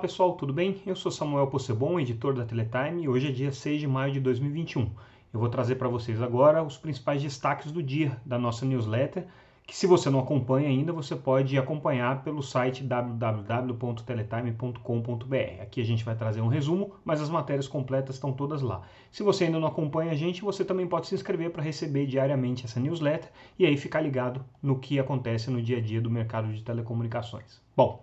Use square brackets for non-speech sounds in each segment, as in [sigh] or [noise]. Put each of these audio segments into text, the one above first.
pessoal, tudo bem? Eu sou Samuel Possebon, editor da Teletime, e hoje é dia 6 de maio de 2021. Eu vou trazer para vocês agora os principais destaques do dia da nossa newsletter, que se você não acompanha ainda, você pode acompanhar pelo site www.teletime.com.br. Aqui a gente vai trazer um resumo, mas as matérias completas estão todas lá. Se você ainda não acompanha a gente, você também pode se inscrever para receber diariamente essa newsletter e aí ficar ligado no que acontece no dia a dia do mercado de telecomunicações. Bom,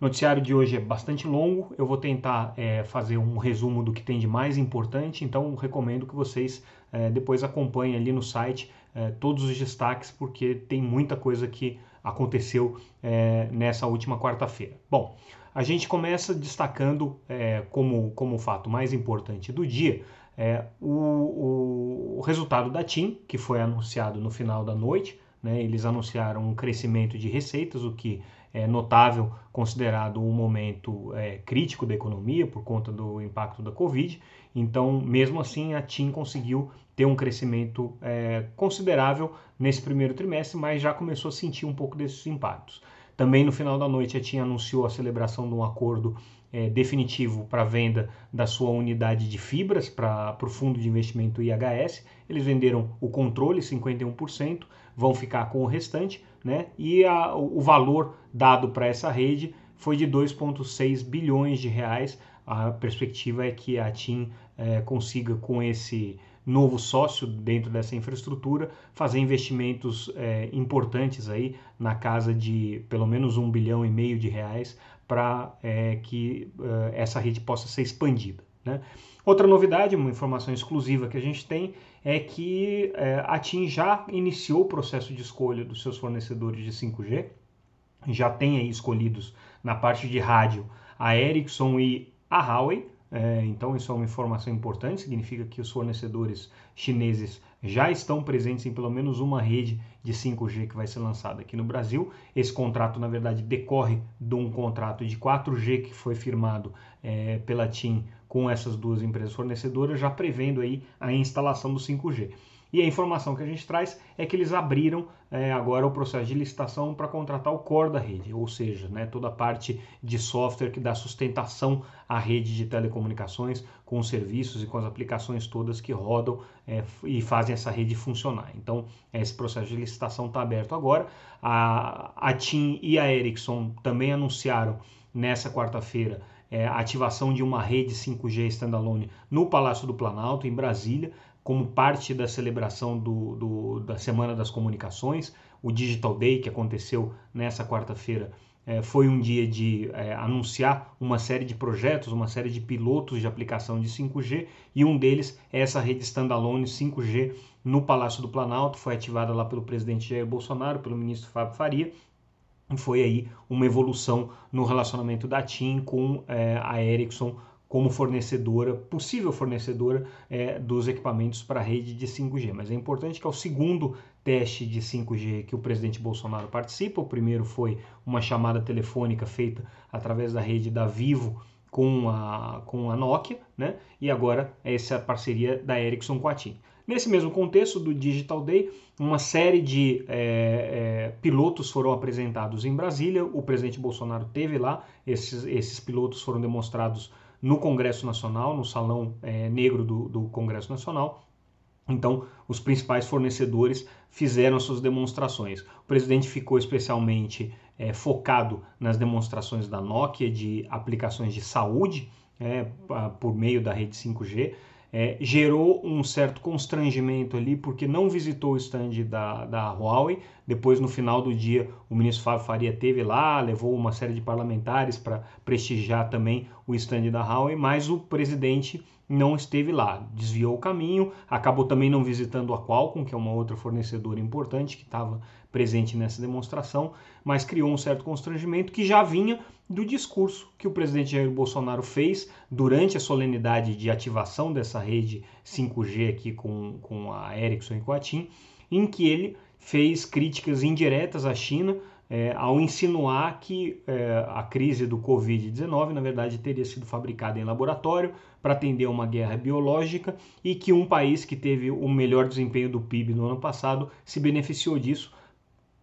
noticiário de hoje é bastante longo, eu vou tentar é, fazer um resumo do que tem de mais importante, então recomendo que vocês é, depois acompanhem ali no site é, todos os destaques, porque tem muita coisa que aconteceu é, nessa última quarta-feira. Bom, a gente começa destacando é, como, como fato mais importante do dia é, o, o resultado da TIM, que foi anunciado no final da noite. Né, eles anunciaram um crescimento de receitas, o que é, notável, considerado um momento é, crítico da economia por conta do impacto da Covid. Então, mesmo assim, a TIM conseguiu ter um crescimento é, considerável nesse primeiro trimestre, mas já começou a sentir um pouco desses impactos. Também no final da noite a TIM anunciou a celebração de um acordo é, definitivo para venda da sua unidade de fibras para o fundo de investimento IHS. Eles venderam o controle, 51%, vão ficar com o restante, né? E a, o valor dado para essa rede foi de 2,6 bilhões de reais. A perspectiva é que a TIM é, consiga, com esse novo sócio dentro dessa infraestrutura, fazer investimentos é, importantes aí na casa de pelo menos um bilhão e meio de reais para é, que é, essa rede possa ser expandida. Né? Outra novidade, uma informação exclusiva que a gente tem, é que é, a TIM já iniciou o processo de escolha dos seus fornecedores de 5G, já tem aí escolhidos na parte de rádio a Ericsson e a Huawei, é, então, isso é uma informação importante, significa que os fornecedores chineses já estão presentes em pelo menos uma rede de 5G que vai ser lançada aqui no Brasil. Esse contrato, na verdade, decorre de um contrato de 4G que foi firmado é, pela TIM com essas duas empresas fornecedoras, já prevendo aí a instalação do 5G. E a informação que a gente traz é que eles abriram é, agora o processo de licitação para contratar o core da rede, ou seja, né, toda a parte de software que dá sustentação à rede de telecomunicações, com os serviços e com as aplicações todas que rodam é, e fazem essa rede funcionar. Então, esse processo de licitação está aberto agora. A, a TIM e a Ericsson também anunciaram nessa quarta-feira é, a ativação de uma rede 5G standalone no Palácio do Planalto, em Brasília como parte da celebração do, do, da Semana das Comunicações. O Digital Day, que aconteceu nessa quarta-feira, é, foi um dia de é, anunciar uma série de projetos, uma série de pilotos de aplicação de 5G, e um deles é essa rede standalone 5G no Palácio do Planalto, foi ativada lá pelo presidente Jair Bolsonaro, pelo ministro Fábio Faria, foi aí uma evolução no relacionamento da TIM com é, a Ericsson como fornecedora, possível fornecedora é, dos equipamentos para a rede de 5G. Mas é importante que é o segundo teste de 5G que o presidente Bolsonaro participa. O primeiro foi uma chamada telefônica feita através da rede da Vivo com a, com a Nokia, né? E agora é essa parceria da Ericsson com a TIM. Nesse mesmo contexto do Digital Day, uma série de é, é, pilotos foram apresentados em Brasília. O presidente Bolsonaro teve lá, esses, esses pilotos foram demonstrados no Congresso Nacional, no Salão é, Negro do, do Congresso Nacional. Então, os principais fornecedores fizeram suas demonstrações. O presidente ficou especialmente é, focado nas demonstrações da Nokia de aplicações de saúde é, por meio da rede 5G é, gerou um certo constrangimento ali, porque não visitou o stand da, da Huawei. Depois, no final do dia, o ministro Fábio Faria teve lá, levou uma série de parlamentares para prestigiar também o stand da Huawei, mas o presidente não esteve lá, desviou o caminho, acabou também não visitando a Qualcomm, que é uma outra fornecedora importante que estava presente nessa demonstração, mas criou um certo constrangimento que já vinha do discurso que o presidente Jair Bolsonaro fez durante a solenidade de ativação dessa rede 5G aqui com, com a Ericsson e com a TIM, em que ele fez críticas indiretas à China é, ao insinuar que é, a crise do Covid-19, na verdade, teria sido fabricada em laboratório para atender uma guerra biológica e que um país que teve o melhor desempenho do PIB no ano passado se beneficiou disso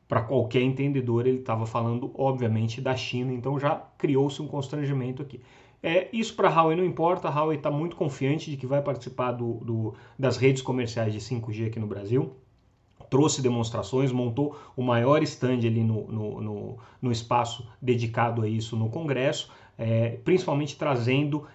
para qualquer entendedor, ele estava falando, obviamente, da China, então já criou-se um constrangimento aqui. É, isso para a Huawei não importa, a Huawei está muito confiante de que vai participar do, do, das redes comerciais de 5G aqui no Brasil. Trouxe demonstrações, montou o maior stand ali no, no, no, no espaço dedicado a isso no Congresso é, principalmente trazendo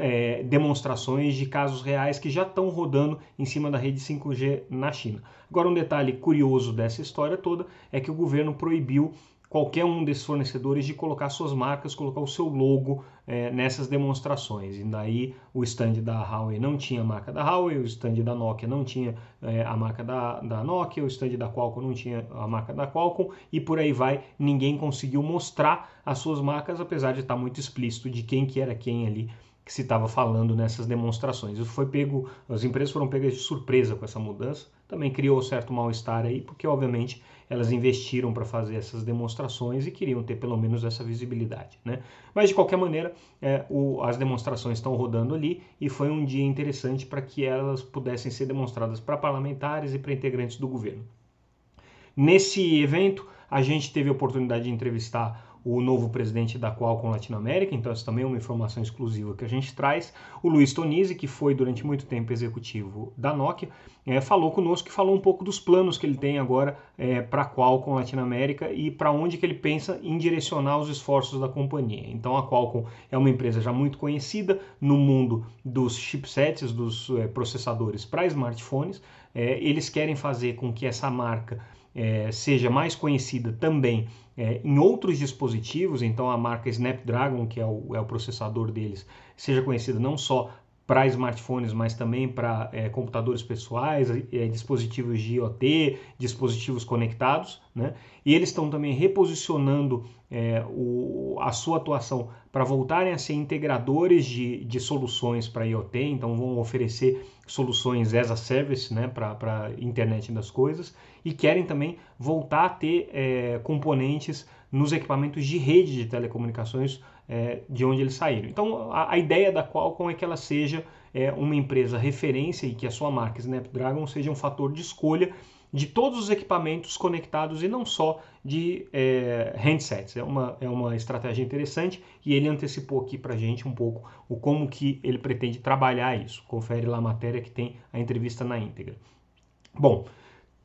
é, demonstrações de casos reais que já estão rodando em cima da rede 5G na China. Agora, um detalhe curioso dessa história toda é que o governo proibiu qualquer um desses fornecedores de colocar suas marcas, colocar o seu logo é, nessas demonstrações. E daí o stand da Huawei não tinha a marca da Huawei, o stand da Nokia não tinha é, a marca da, da Nokia, o stand da Qualcomm não tinha a marca da Qualcomm e por aí vai. Ninguém conseguiu mostrar as suas marcas, apesar de estar muito explícito de quem que era quem ali que se estava falando nessas demonstrações. Isso foi pego, as empresas foram pegas de surpresa com essa mudança. Também criou certo mal-estar aí, porque obviamente elas investiram para fazer essas demonstrações e queriam ter pelo menos essa visibilidade. Né? Mas de qualquer maneira, é, o, as demonstrações estão rodando ali e foi um dia interessante para que elas pudessem ser demonstradas para parlamentares e para integrantes do governo. Nesse evento, a gente teve a oportunidade de entrevistar o novo presidente da Qualcomm Latinoamérica, então essa também é uma informação exclusiva que a gente traz. O Luiz Tonizzi, que foi durante muito tempo executivo da Nokia, é, falou conosco e falou um pouco dos planos que ele tem agora é, para a Qualcomm Latinoamérica e para onde que ele pensa em direcionar os esforços da companhia. Então a Qualcomm é uma empresa já muito conhecida no mundo dos chipsets, dos é, processadores para smartphones. É, eles querem fazer com que essa marca é, seja mais conhecida também é, em outros dispositivos, então a marca Snapdragon, que é o, é o processador deles, seja conhecida não só para smartphones, mas também para é, computadores pessoais, é, dispositivos de IoT, dispositivos conectados, né? E eles estão também reposicionando é, o, a sua atuação para voltarem a ser integradores de, de soluções para IoT, então vão oferecer soluções as a service né, para a internet das coisas. E querem também voltar a ter componentes nos equipamentos de rede de telecomunicações é, de onde eles saíram. Então, a, a, ideia da Qualcomm é que ela seja é, uma empresa referência e que a sua marca Snapdragon seja um fator de escolha de todos os equipamentos conectados e não só de é, handsets. É uma, é uma estratégia interessante e ele antecipou aqui para gente um pouco o como que ele pretende trabalhar isso. Confere lá a matéria que tem a entrevista na íntegra. Bom,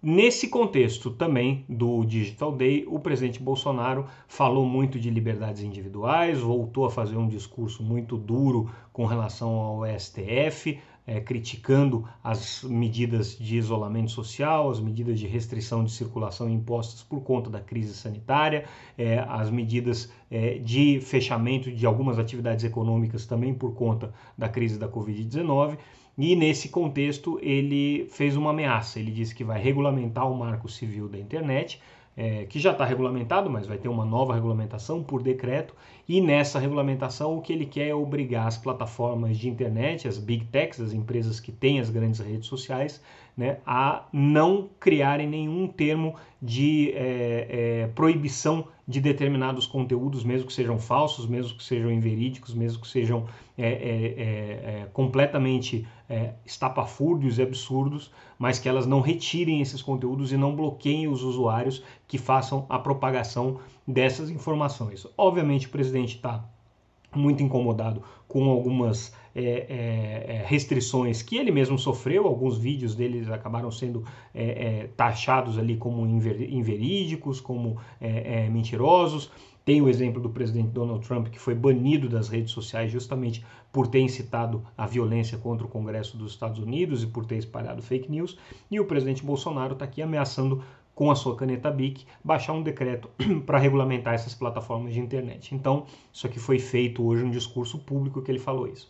Nesse contexto também do Digital Day, o presidente Bolsonaro falou muito de liberdades individuais, voltou a fazer um discurso muito duro com relação ao STF, é, criticando as medidas de isolamento social, as medidas de restrição de circulação impostas por conta da crise sanitária, é, as medidas é, de fechamento de algumas atividades econômicas também por conta da crise da Covid-19. E nesse contexto ele fez uma ameaça. Ele disse que vai regulamentar o marco civil da internet, é, que já está regulamentado, mas vai ter uma nova regulamentação por decreto. E nessa regulamentação o que ele quer é obrigar as plataformas de internet, as big techs, as empresas que têm as grandes redes sociais, né, a não criarem nenhum termo de é, é, proibição de determinados conteúdos, mesmo que sejam falsos, mesmo que sejam inverídicos, mesmo que sejam é, é, é, é completamente estapafúrdios e absurdos, mas que elas não retirem esses conteúdos e não bloqueiem os usuários que façam a propagação dessas informações. Obviamente, o presidente está muito incomodado com algumas é, é, é, restrições que ele mesmo sofreu. Alguns vídeos deles acabaram sendo é, é taxados ali como inverídicos, como é, mentirosos. Tem o exemplo do presidente Donald Trump, que foi banido das redes sociais justamente por ter incitado a violência contra o Congresso dos Estados Unidos e por ter espalhado fake news. E o presidente Bolsonaro está aqui ameaçando com a sua caneta BIC, baixar um decreto [clears throat] para regulamentar essas plataformas de internet. Então, isso aqui foi feito hoje um discurso público que ele falou isso.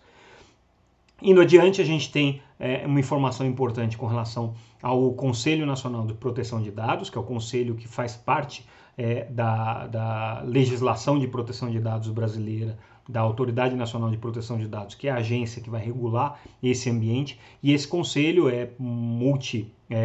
Indo adiante, a gente tem é, uma informação importante com relação ao Conselho Nacional de Proteção de Dados, que é o conselho que faz parte é, da, da legislação de proteção de dados brasileira da Autoridade Nacional de Proteção de Dados, que é a agência que vai regular esse ambiente, e esse conselho é multi é,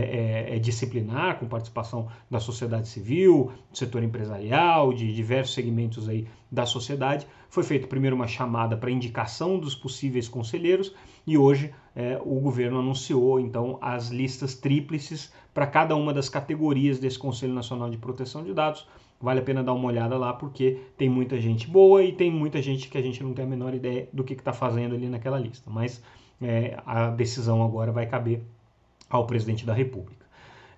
é, é disciplinar, com participação da sociedade civil, do setor empresarial, de diversos segmentos aí da sociedade. Foi feita primeiro uma chamada para indicação dos possíveis conselheiros e hoje é, o governo anunciou então as listas tríplices para cada uma das categorias desse Conselho Nacional de Proteção de Dados. Vale a pena dar uma olhada lá porque tem muita gente boa e tem muita gente que a gente não tem a menor ideia do que está fazendo ali naquela lista. Mas é, a decisão agora vai caber ao presidente da República.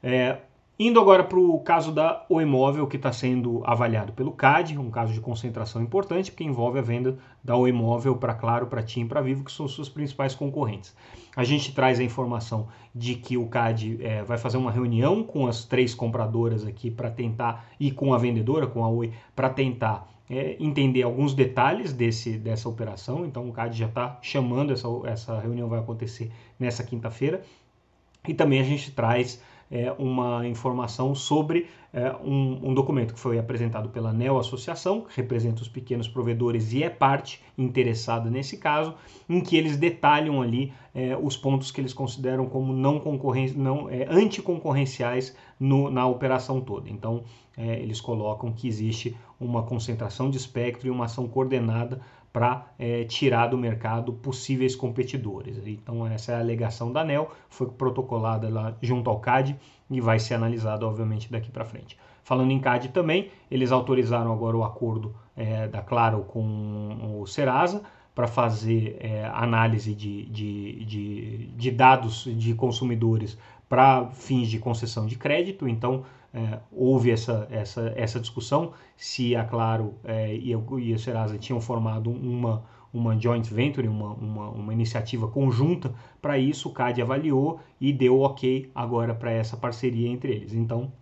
É, Indo agora para o caso da O Imóvel, que está sendo avaliado pelo CAD, um caso de concentração importante, porque envolve a venda da O Imóvel para Claro, para TIM e para Vivo, que são suas principais concorrentes. A gente traz a informação de que o CAD é, vai fazer uma reunião com as três compradoras aqui para tentar, e com a vendedora, com a Oi, para tentar é, entender alguns detalhes desse, dessa operação. Então o CAD já está chamando, essa, essa reunião vai acontecer nessa quinta-feira. E também a gente traz é, uma informação sobre é, um, um, documento que foi apresentado pela NEO Associação, que representa os pequenos provedores e é parte interessada nesse caso, em que eles detalham ali é, os pontos que eles consideram como não, não é, anticoncorrenciais no, na operação toda. Então, é, eles colocam que existe uma concentração de espectro e uma ação coordenada para é, tirar do mercado possíveis competidores. Então, essa é a alegação da ANEL, foi protocolada lá junto ao CAD e vai ser analisada, obviamente, daqui para frente. Falando em CAD também, eles autorizaram agora o acordo é, da Claro com o Serasa para fazer é, análise de, de, de, de dados de consumidores para fins de concessão de crédito. Então, é, houve essa, essa, essa discussão se a Claro é, e, e a Serasa tinham formado uma, uma joint venture, uma, uma, uma iniciativa conjunta para isso. O CAD avaliou e deu ok agora para essa parceria entre eles. Então,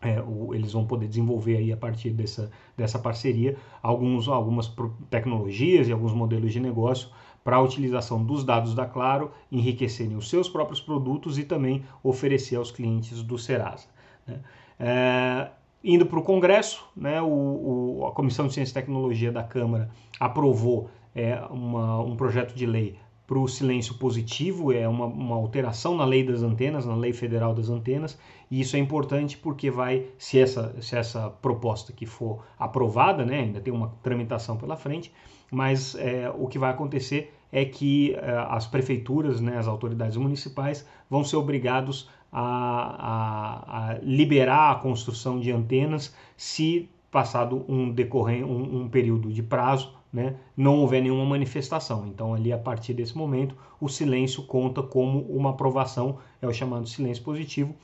é, o, eles vão poder desenvolver aí a partir dessa, dessa parceria alguns, algumas tecnologias e alguns modelos de negócio para a utilização dos dados da Claro, enriquecerem os seus próprios produtos e também oferecer aos clientes do Serasa. Né? É, indo para o Congresso, né, o, o, a Comissão de Ciência e Tecnologia da Câmara aprovou é, uma, um projeto de lei para o silêncio positivo, é uma, uma, alteração na lei das antenas, na lei federal das antenas, e isso é importante porque vai, se essa, se essa proposta que for aprovada, né, ainda tem uma tramitação pela frente, mas é, o que vai acontecer é que é, as prefeituras, né, as autoridades municipais, vão ser obrigados a, a, a liberar a construção de antenas se passado um, decorrer, um, um período de prazo, né, não houver nenhuma manifestação. Então, ali a partir desse momento, o silêncio conta como uma aprovação, é o chamado silêncio positivo,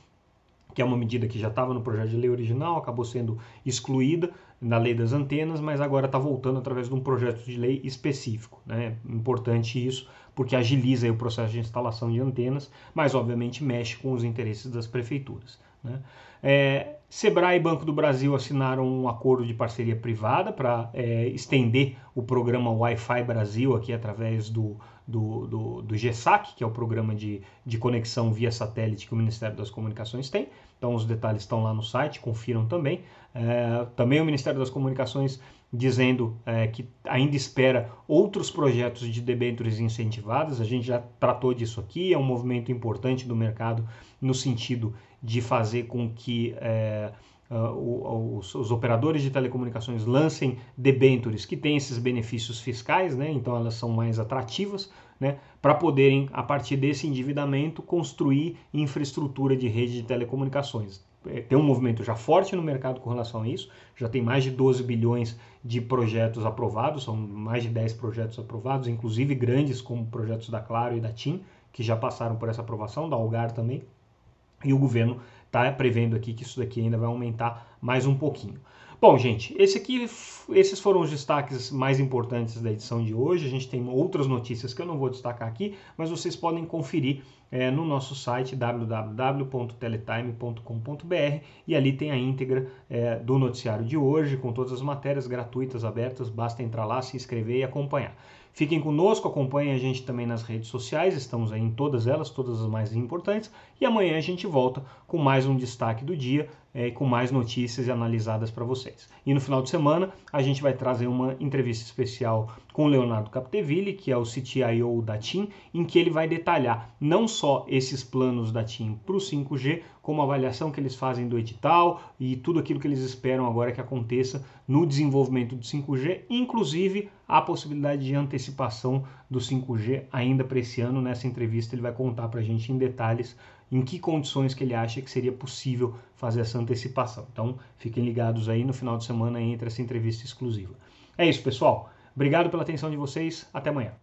que é uma medida que já estava no projeto de lei original, acabou sendo excluída na lei das antenas, mas agora está voltando através de um projeto de lei específico. Né? Importante isso, porque agiliza o processo de instalação de antenas, mas obviamente mexe com os interesses das prefeituras. Né? É, Sebrae e Banco do Brasil assinaram um acordo de parceria privada para é, estender o programa Wi-Fi Brasil aqui através do, do, do, do GESAC, que é o programa de, de conexão via satélite que o Ministério das Comunicações tem. Então os detalhes estão lá no site, confiram também. É, também o Ministério das Comunicações dizendo é, que ainda espera outros projetos de debêntures incentivadas. A gente já tratou disso aqui, é um movimento importante do mercado no sentido de fazer com que é, uh, os, os, operadores de telecomunicações lancem debêntures que têm esses benefícios fiscais, né? então elas são mais atrativas, né? para poderem, a partir desse endividamento, construir infraestrutura de rede de telecomunicações. É, tem um movimento já forte no mercado com relação a isso, já tem mais de 12 bilhões de projetos aprovados, são mais de 10 projetos aprovados, inclusive grandes como projetos da Claro e da TIM, que já passaram por essa aprovação, da Algar também, e o governo está prevendo aqui que isso daqui ainda vai aumentar mais um pouquinho. Bom, gente, esse aqui, esses foram os destaques mais importantes da edição de hoje. A gente tem outras notícias que eu não vou destacar aqui, mas vocês podem conferir é, no nosso site www.teletime.com.br e ali tem a íntegra é, do noticiário de hoje, com todas as matérias gratuitas, abertas. Basta entrar lá, se inscrever e acompanhar. Fiquem conosco, acompanhem a gente também nas redes sociais, estamos aí em todas elas, todas as mais importantes, e amanhã a gente volta com mais um destaque do dia, é, com mais notícias analisadas para vocês. E no final de semana a gente vai trazer uma entrevista especial com Leonardo Capdeville, que é o CTIO da TIM, em que ele vai detalhar não só esses planos da TIM para o 5G, como a avaliação que eles fazem do edital e tudo aquilo que eles esperam agora que aconteça no desenvolvimento do 5G, inclusive a possibilidade de antecipação do 5G ainda para esse ano. Nessa entrevista ele vai contar para a gente em detalhes em que condições que ele acha que seria possível fazer essa antecipação. Então, fiquem ligados aí no final de semana entre essa entrevista exclusiva. É isso, pessoal. Obrigado pela atenção de vocês. Até amanhã.